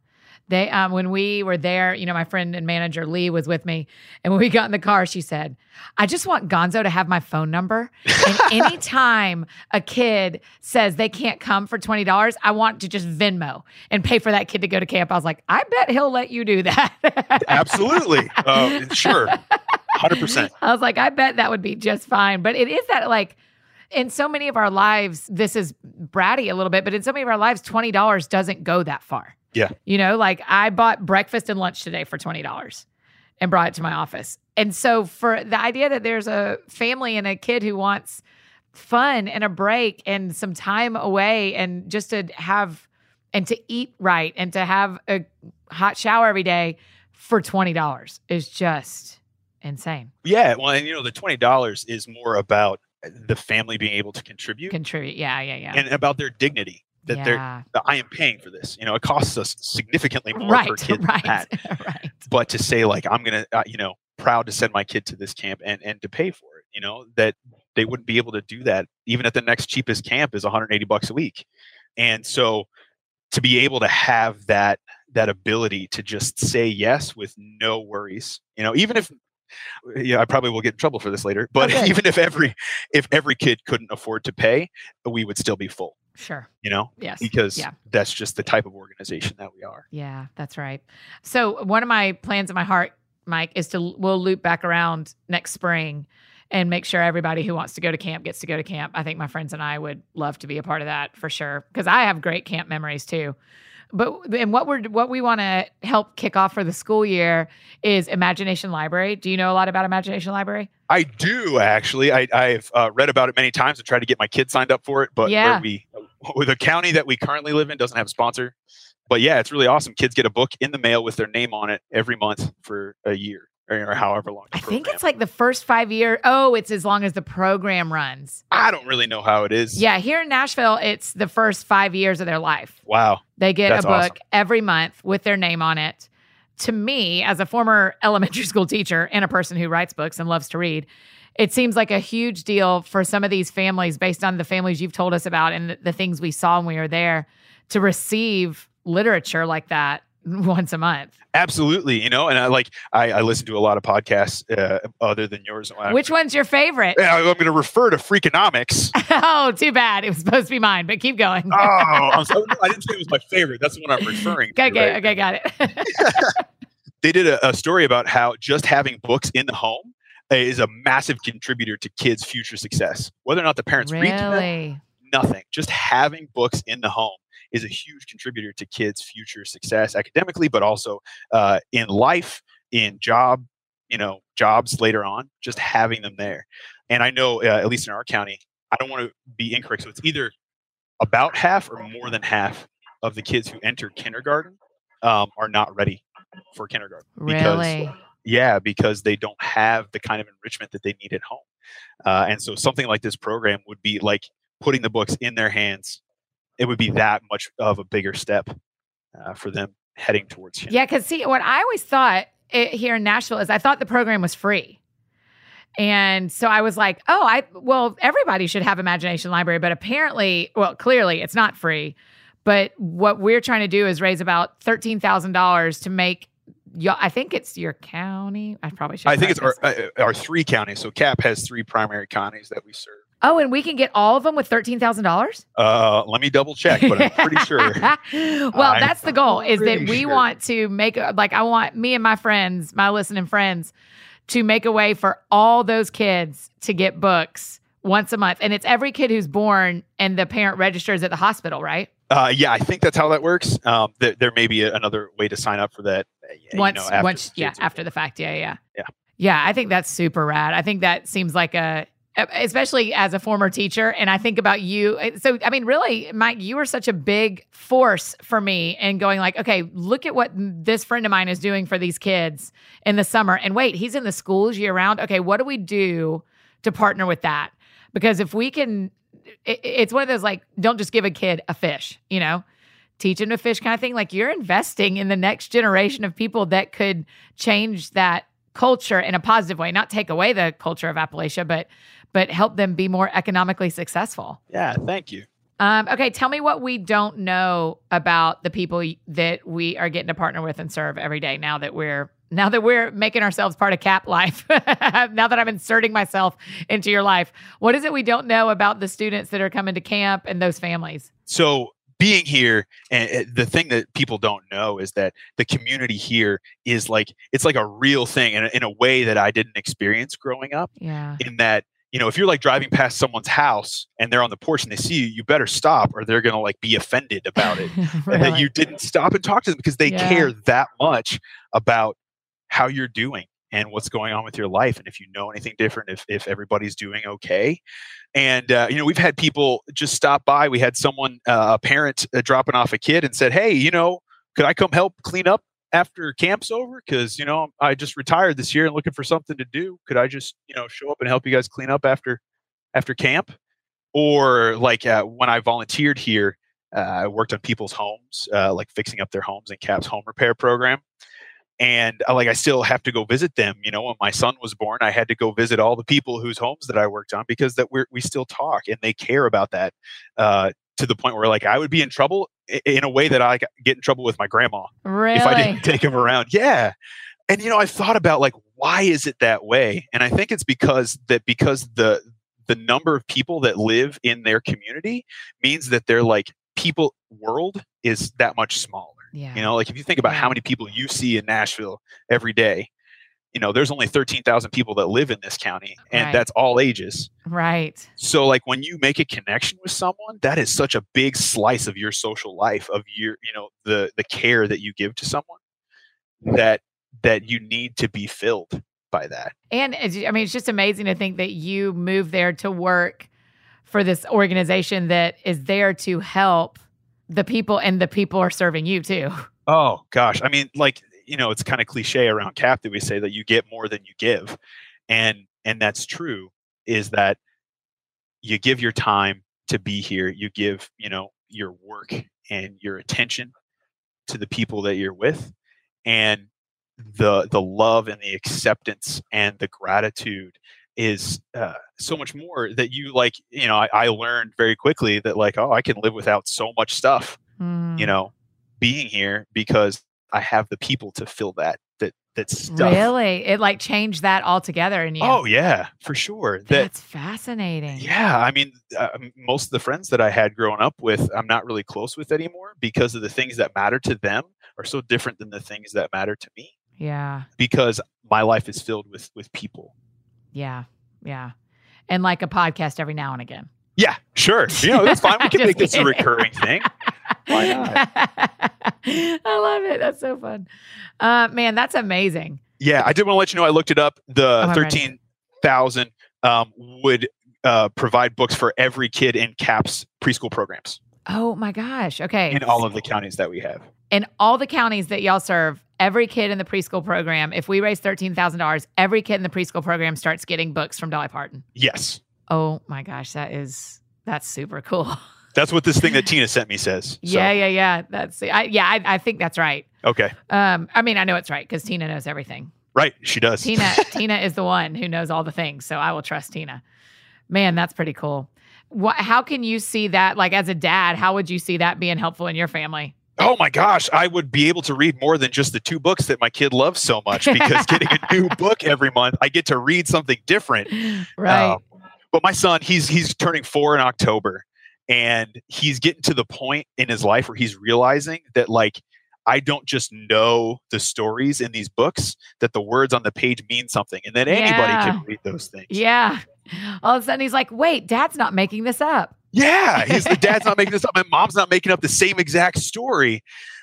They um when we were there, you know, my friend and manager Lee was with me. And when we got in the car, she said, I just want Gonzo to have my phone number. And anytime a kid says they can't come for $20, I want to just Venmo and pay for that kid to go to camp. I was like, I bet he'll let you do that. Absolutely, uh, sure, hundred percent. I was like, I bet that would be just fine. But it is that like in so many of our lives, this is bratty a little bit, but in so many of our lives, $20 doesn't go that far. Yeah. You know, like I bought breakfast and lunch today for $20 and brought it to my office. And so for the idea that there's a family and a kid who wants fun and a break and some time away and just to have and to eat right and to have a hot shower every day for $20 is just insane. Yeah, well, and you know, the twenty dollars is more about the family being able to contribute Contribute. Yeah, yeah, yeah. and about their dignity that they're that I am paying for this. You know, it costs us significantly more right, per kid than right, that. right. But to say like I'm gonna, uh, you know, proud to send my kid to this camp and and to pay for it, you know, that they wouldn't be able to do that even at the next cheapest camp is 180 bucks a week, and so to be able to have that that ability to just say yes with no worries, you know, even if yeah, I probably will get in trouble for this later. But Okay. even if every if every kid couldn't afford to pay, we would still be full. Sure. You know, Yes. because Yeah. that's just the type of organization that we are. Yeah, that's right. So one of my plans in my heart, Mike, is to we'll loop back around next spring and make sure everybody who wants to go to camp gets to go to camp. I think my friends and I would love to be a part of that for sure because I have great camp memories too. But and what we're what we want to help kick off for the school year is Imagination Library. Do you know a lot about Imagination Library? I do actually. I, I've uh, read about it many times and tried to get my kids signed up for it, but Yeah. where we with the county that we currently live in doesn't have a sponsor. But yeah, it's really awesome. Kids get a book in the mail with their name on it every month for a year or, however long. I think it's like the first five year. Oh, it's as long as the program runs. I don't really know how it is. Yeah, here in Nashville, it's the first five years of their life. Wow. They get That's a book awesome. every month with their name on it. To me, as a former elementary school teacher and a person who writes books and loves to read, it seems like a huge deal for some of these families, based on the families you've told us about and the, the things we saw when we were there, to receive literature like that once a month. Absolutely. You know, and I like I, I listen to a lot of podcasts uh, other than yours. I- Which one's your favorite? I'm going to refer to Freakonomics. oh, too bad. It was supposed to be mine, but keep going. Oh, I'm so, I didn't say it was my favorite. That's the one I'm referring to. okay, right? okay, got it. They did a, a story about how just having books in the home uh, is a massive contributor to kids' future success. Whether or not the parents read to them, really? nothing. Just having books in the home is a huge contributor to kids' future success academically, but also uh, in life, in job, you know, jobs later on. Just having them there. And I know, uh, at least in our county, I don't want to be incorrect. So it's either about half or more than half of the kids who enter kindergarten um, are not ready for kindergarten. Because, Really? yeah, because they don't have the kind of enrichment that they need at home. Uh, and so something like this program would be like putting the books in their hands. It would be that much of a bigger step uh, for them heading towards kindergarten. Yeah, because see, what I always thought it, here in Nashville is I thought the program was free. And so I was like, oh, I, well, everybody should have Imagination Library, but apparently, well, clearly it's not free. But what we're trying to do is raise about $13,000 to make, y- I think it's your county. I probably should. I think it's our, this. uh, our three counties. So CAP has three primary counties that we serve. Oh, and we can get all of them with $13,000? Uh, let me double check, but I'm pretty sure. well, I'm that's the goal is that we sure. want to make like I want me and my friends, my listening friends, to make a way for all those kids to get books once a month. And it's every kid who's born and the parent registers at the hospital, right? Uh, yeah, I think that's how that works. Um, there, there may be a, another way to sign up for that. uh, you once know, after once yeah, after the fact. Yeah, yeah. Yeah. Yeah, I think that's super rad. I think that seems like a especially as a former teacher and I think about you. eh, So I mean really Mike, you were such a big force for me and going like, okay, look at what this friend of mine is doing for these kids in the summer. And wait, he's in the schools year round. Okay, what do we do to partner with that? Because if we can it, it's one of those like don't just give a kid a fish, you know? Teach him to fish kind of thing. Like you're investing in the next generation of people that could change that culture in a positive way, not take away the culture of Appalachia, but but help them be more economically successful. Yeah, thank you. Um, okay, tell me what we don't know about the people that we are getting to partner with and serve every day. Now that we're now that we're making ourselves part of Cap Life, now that I'm inserting myself into your life, what is it we don't know about the students that are coming to camp and those families? So being here, and uh, the thing that people don't know is that the community here is like it's like a real thing, in a, in a way that I didn't experience growing up. Yeah, in that you know if you're like driving past someone's house and they're on the porch and they see you you better stop or they're going to like be offended about it and that you didn't stop and talk to them because they Yeah. care that much about how you're doing and what's going on with your life and if you know anything different if, if everybody's doing okay and uh, you know we've had people just stop by we had someone uh, a parent uh, dropping off a kid and said hey you know could i come help clean up after camp's over? Because you know I just retired this year and looking for something to do. Could I just you know show up and help you guys clean up after after camp? Or like uh, when I volunteered here, uh, I worked on people's homes, uh, like fixing up their homes in CAP's home repair program. And uh, like I still have to go visit them. You know, when my son was born, I had to go visit all the people whose homes that I worked on because that we we still talk and they care about that uh, to the point where like I would be in trouble in a way that I get in trouble with my grandma really? if I didn't take him around. Yeah. And you know, I thought about like why is it that way? And I think it's because that because the the number of people that live in their community means that they're like people world is that much smaller. Yeah. You know, like if you think about Yeah. how many people you see in Nashville every day, you know, there's only 13,000 people that live in this county and Right. that's all ages. Right. So like when you make a connection with someone, that is such a big slice of your social life of your, you know, the the care that you give to someone that that you need to be filled by that. And I mean, it's just amazing to think that you moved there to work for this organization that is there to help the people, and the people are serving you too. Oh gosh, I mean, like you know, it's kind of cliche around CAP that we say that you get more than you give, and and that's true. Is that you give your time to be here, you give you know your work and your attention to the people that you're with, and the the love and the acceptance and the gratitude is uh, so much more that you like you know I, I learned very quickly that like oh i can live without so much stuff Mm. you know being here because i have the people to fill that that that stuff Really? It like changed that altogether in you. oh yeah for sure that that's fascinating. yeah i mean uh, most of the friends that i had growing up with i'm not really close with anymore because of the things that matter to them are so different than the things that matter to me Yeah. because my life is filled with with people Yeah. Yeah. And like a podcast every now and again. yeah sure you know that's fine we can make this a recurring thing Why not? I love it. That's so fun. Uh, man, that's amazing. Yeah, I did want to let you know I looked it up. The Oh, I'm thirteen thousand um, would uh, provide books for every kid in CAPS preschool programs Oh my gosh. Okay. in all of the counties that we have. in all the counties that y'all serve, every kid in the preschool program, if we raise $13,000, every kid in the preschool program starts getting books from Dolly Parton. Yes, Oh my gosh, that is that's super cool. that's what this thing that Tina sent me says. So, yeah, yeah, yeah. That's I, yeah, I, I think that's right. Okay. Um, I mean, I know it's right because Tina knows everything. Right. She does. Tina, Tina is the one who knows all the things, so I will trust Tina. Man, that's pretty cool. What? How can you see that? Like as a dad, how would you see that being helpful in your family? Oh my gosh, I would be able to read more than just the two books that my kid loves so much because getting a new book every month, I get to read something different. Right. Um, but my son, he's he's turning four in October, and he's getting to the point in his life where he's realizing that like I don't just know the stories in these books; that the words on the page mean something, and that anybody Yeah. can read those things. yeah. All of a sudden, he's like, "Wait, Dad's not making this up." Yeah, he's the dad's not making this up. My mom's not making up the same exact story.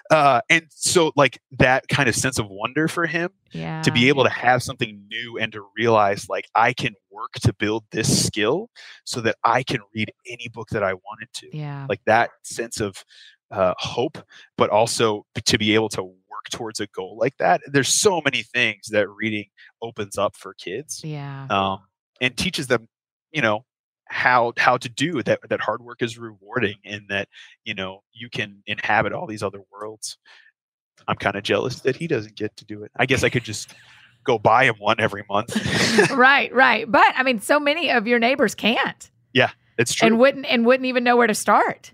Uh, and so, like that kind of sense of wonder for him Yeah. to be able to have something new and to realize, like, I can work to build this skill so that I can read any book that I wanted to. Yeah. Like that sense of uh, hope, but also to be able to work towards a goal like that. There's so many things that reading opens up for kids Yeah. um, and teaches them, you know, how how to do that. That hard work is rewarding, and that you know you can inhabit all these other worlds. I'm kind of jealous that he doesn't get to do it. I guess I could just go buy him one every month. right. Right. But I mean, so many of your neighbors can't. Yeah it's true. and wouldn't and wouldn't even know where to start.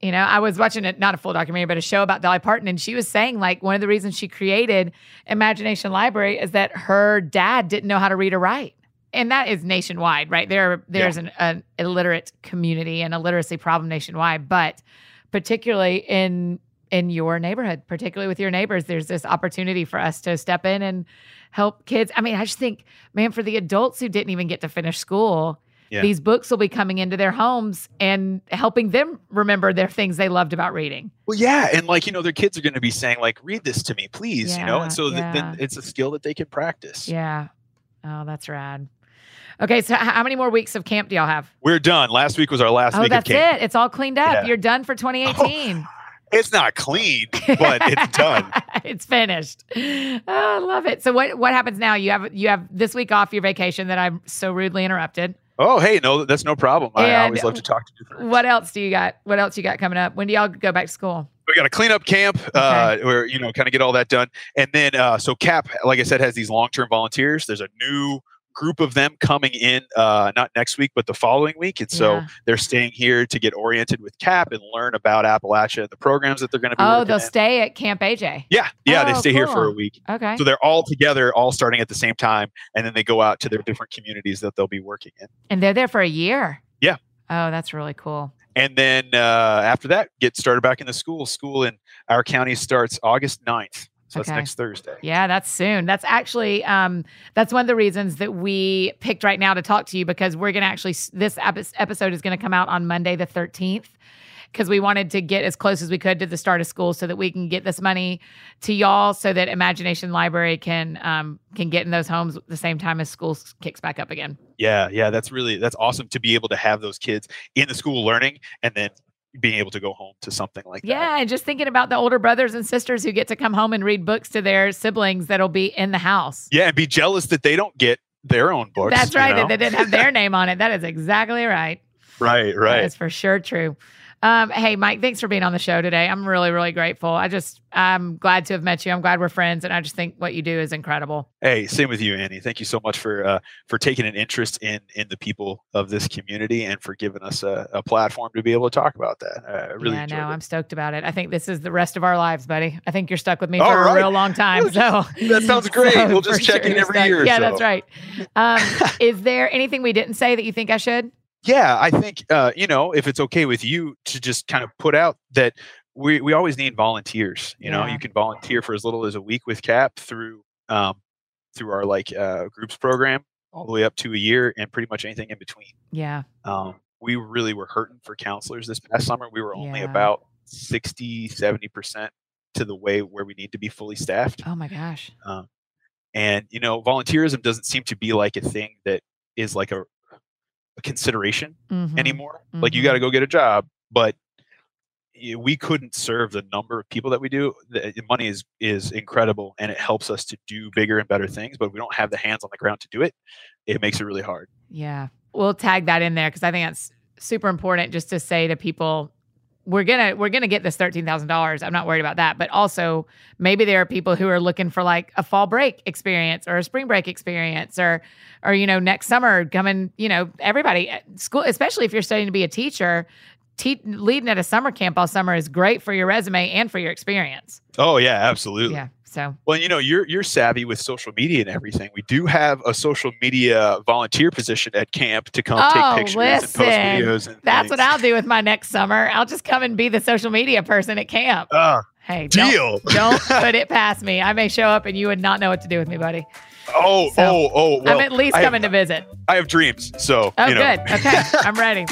You know, I was watching it, not a full documentary, but a show about Dolly Parton, and she was saying like one of the reasons she created Imagination Library is that her dad didn't know how to read or write, and that is nationwide, right? There, there's an, an illiterate community and a literacy problem nationwide, but particularly in in your neighborhood, particularly with your neighbors, there's this opportunity for us to step in and help kids. I mean, I just think, man, for the adults who didn't even get to finish school, Yeah. these books will be coming into their homes and helping them remember their things they loved about reading. well, yeah, and like you know, their kids are going to be saying like, "Read this to me, please," you know, and so th- then it's a skill that they can practice. Yeah. Oh, that's rad. Okay, so how many more weeks of camp do y'all have? We're done. Last week was our last oh, week that's of camp. That's it. It's all cleaned up. Yeah. You're done for 2018. It's not clean, but it's done. it's finished. Oh, I love it. So what what happens now? You have you have this week off your vacation that I'm so rudely interrupted. Oh, hey, no, that's no problem. I always love to talk to different. What else do you got? What else you got coming up? When do y'all go back to school? we got a cleanup camp uh, where you know kind of get all that done and then uh, so cap like i said has these long-term volunteers there's a new group of them coming in uh, not next week but the following week and so Yeah. they're staying here to get oriented with cap and learn about appalachia and the programs that they're going to be Oh, they'll in. stay at Camp AJ. yeah yeah they Oh, stay here for a week Okay. so they're all together all starting at the same time and then they go out to their different communities that they'll be working in And they're there for a year. Yeah. Oh, that's really cool. and then uh, after that get started back in the school school in our county starts august 9th so that's Okay. next thursday Yeah, that's soon. That's actually um, that's one of the reasons that we picked right now to talk to you because we're gonna actually this episode is gonna come out on Monday the thirteenth because we wanted to get as close as we could to the start of school so that we can get this money to y'all so that Imagination Library can um, can get in those homes the same time as school kicks back up again. Yeah, yeah, that's really that's awesome to be able to have those kids in the school learning and then being able to go home to something like that. Yeah, and just thinking about the older brothers and sisters who get to come home and read books to their siblings that'll be in the house. Yeah, and be jealous that they don't get their own books. That's you right. know? That they didn't have their name on it. That is exactly right. Right, right. is for sure true. Um, hey, Mike, thanks for being on the show today. I'm really, really grateful. I just, I'm glad to have met you. I'm glad we're friends, and I just think what you do is incredible. Hey, same with you, Annie. Thank you so much for uh, for taking an interest in in the people of this community and for giving us a, a platform to be able to talk about that. Uh, I really yeah, no. I'm stoked about it. I think this is the rest of our lives, buddy. I think you're stuck with me All for a real long time. So that sounds great. so we'll just check sure in every stuck. year. Yeah, so. that's right. Um, is there anything we didn't say that you think I should? Yeah, I think uh, you know if it's okay with you to just kind of put out that we we always need volunteers. You know, Yeah. you can volunteer for as little as a week with CAP through um, through our like uh, groups program all the way up to a year and pretty much anything in between. Yeah. Um, we really were hurting for counselors this past summer. We were only Yeah. about 60, 70 percent to the way where we need to be fully staffed. Oh my gosh. And you know, volunteerism doesn't seem to be like a thing that is like a consideration Mhm. anymore. Like you Mhm. got to go get a job, but we couldn't serve the number of people that we do. The the money is is incredible, and it helps us to do bigger and better things. But we don't have the hands on the ground to do it. It makes it really hard. Yeah. We'll tag that in there because I think that's super important just to say to people, we're gonna we're gonna get this thirteen thousand dollars. I'm not worried about that. But also maybe there are people who are looking for like a fall break experience or a spring break experience or or you know, next summer coming, you know, everybody eh, school, especially if you're studying to be a teacher, te- leading at a summer camp all summer is great for your resume and for your experience. Oh yeah, absolutely. Yeah. So Well, you know, you're you're savvy with social media and everything. We do have a social media volunteer position at camp to come Oh, take pictures and post videos. And that's what. I'll do with my next summer. I'll just come and be the social media person at camp. Ah, Hey, don't- deal. Don't put it past me. I may show up and you would not know what to do with me, buddy. Oh, So, oh, oh. Well, I'm at least I have- coming to visit. I have dreams, so Oh, you know. good. Okay, I'm ready.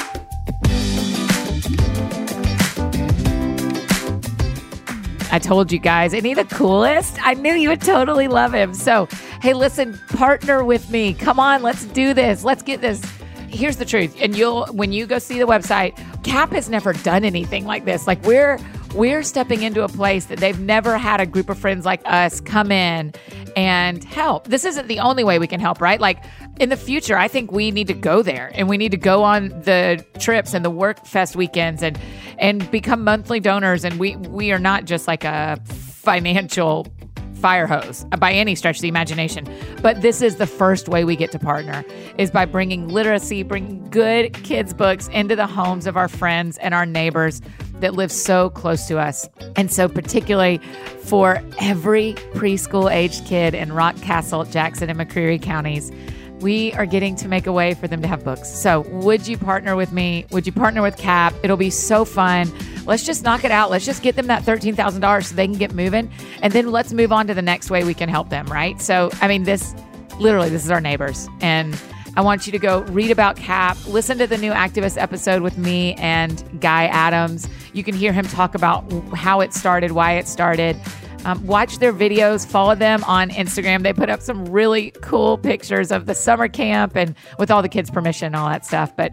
I told you guys, isn't he the coolest? I knew you would totally love him. So, hey, listen, partner with me. Come on, let's do this. Let's get this. Here's the truth. And you'll when you go see the website, Cap has never done anything like this. Like we're we're stepping into a place that they've never had a group of friends like us come in and help. This isn't the only way we can help, right? Like in the future, I think we need to go there and we need to go on the trips and the work fest weekends and and become monthly donors. And we we are not just like a financial fire hose by any stretch of the imagination. But this is the first way we get to partner is by bringing literacy, bringing good kids books into the homes of our friends and our neighbors that live so close to us. And so particularly for every preschool aged kid in Rockcastle, Jackson, and McCreary counties, we are getting to make a way for them to have books. So, would you partner with me? Would you partner with CAP? It'll be so fun. Let's just knock it out. Let's just get them that $13,000 so they can get moving. And then let's move on to the next way we can help them, right? So, I mean, this literally, this is our neighbors. And I want you to go read about CAP, listen to the new activist episode with me and Guy Adams. You can hear him talk about how it started, why it started. Um, watch their videos, follow them on Instagram. They put up some really cool pictures of the summer camp and with all the kids' permission and all that stuff. But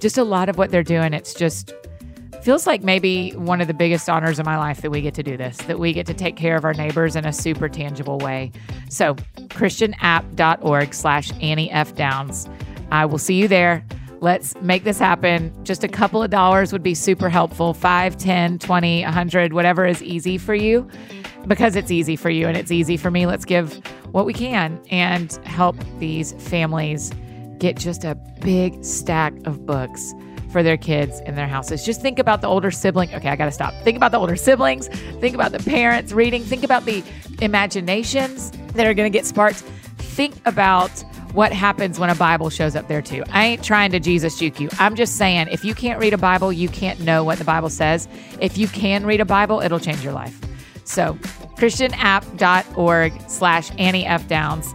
just a lot of what they're doing, it's just feels like maybe one of the biggest honors of my life that we get to do this, that we get to take care of our neighbors in a super tangible way. So, christianapp.org slash Annie F. Downs. I will see you there. Let's make this happen. Just a couple of dollars would be super helpful 5, 10, 20, 100, whatever is easy for you, because it's easy for you and it's easy for me. Let's give what we can and help these families get just a big stack of books for their kids in their houses. Just think about the older sibling. Okay, I got to stop. Think about the older siblings. Think about the parents reading. Think about the imaginations that are going to get sparked. Think about what happens when a Bible shows up there too. I ain't trying to Jesus juke you. I'm just saying if you can't read a Bible, you can't know what the Bible says. If you can read a Bible, it'll change your life. So, christianapp.org slash Annie F. Downs.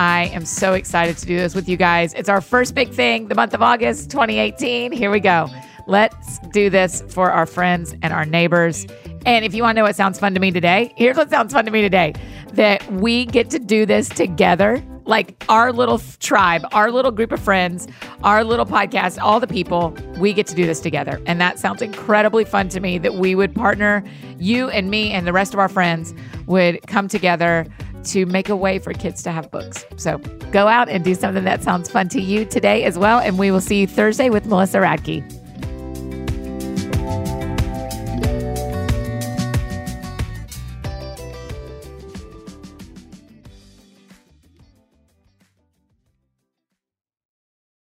I am so excited to do this with you guys. It's our first big thing, the month of August 2018. Here we go. Let's do this for our friends and our neighbors. And if you want to know what sounds fun to me today, here's what sounds fun to me today that we get to do this together. Like our little tribe, our little group of friends, our little podcast, all the people, we get to do this together. And that sounds incredibly fun to me that we would partner, you and me and the rest of our friends would come together to make a way for kids to have books. So go out and do something that sounds fun to you today as well. And we will see you Thursday with Melissa Radke.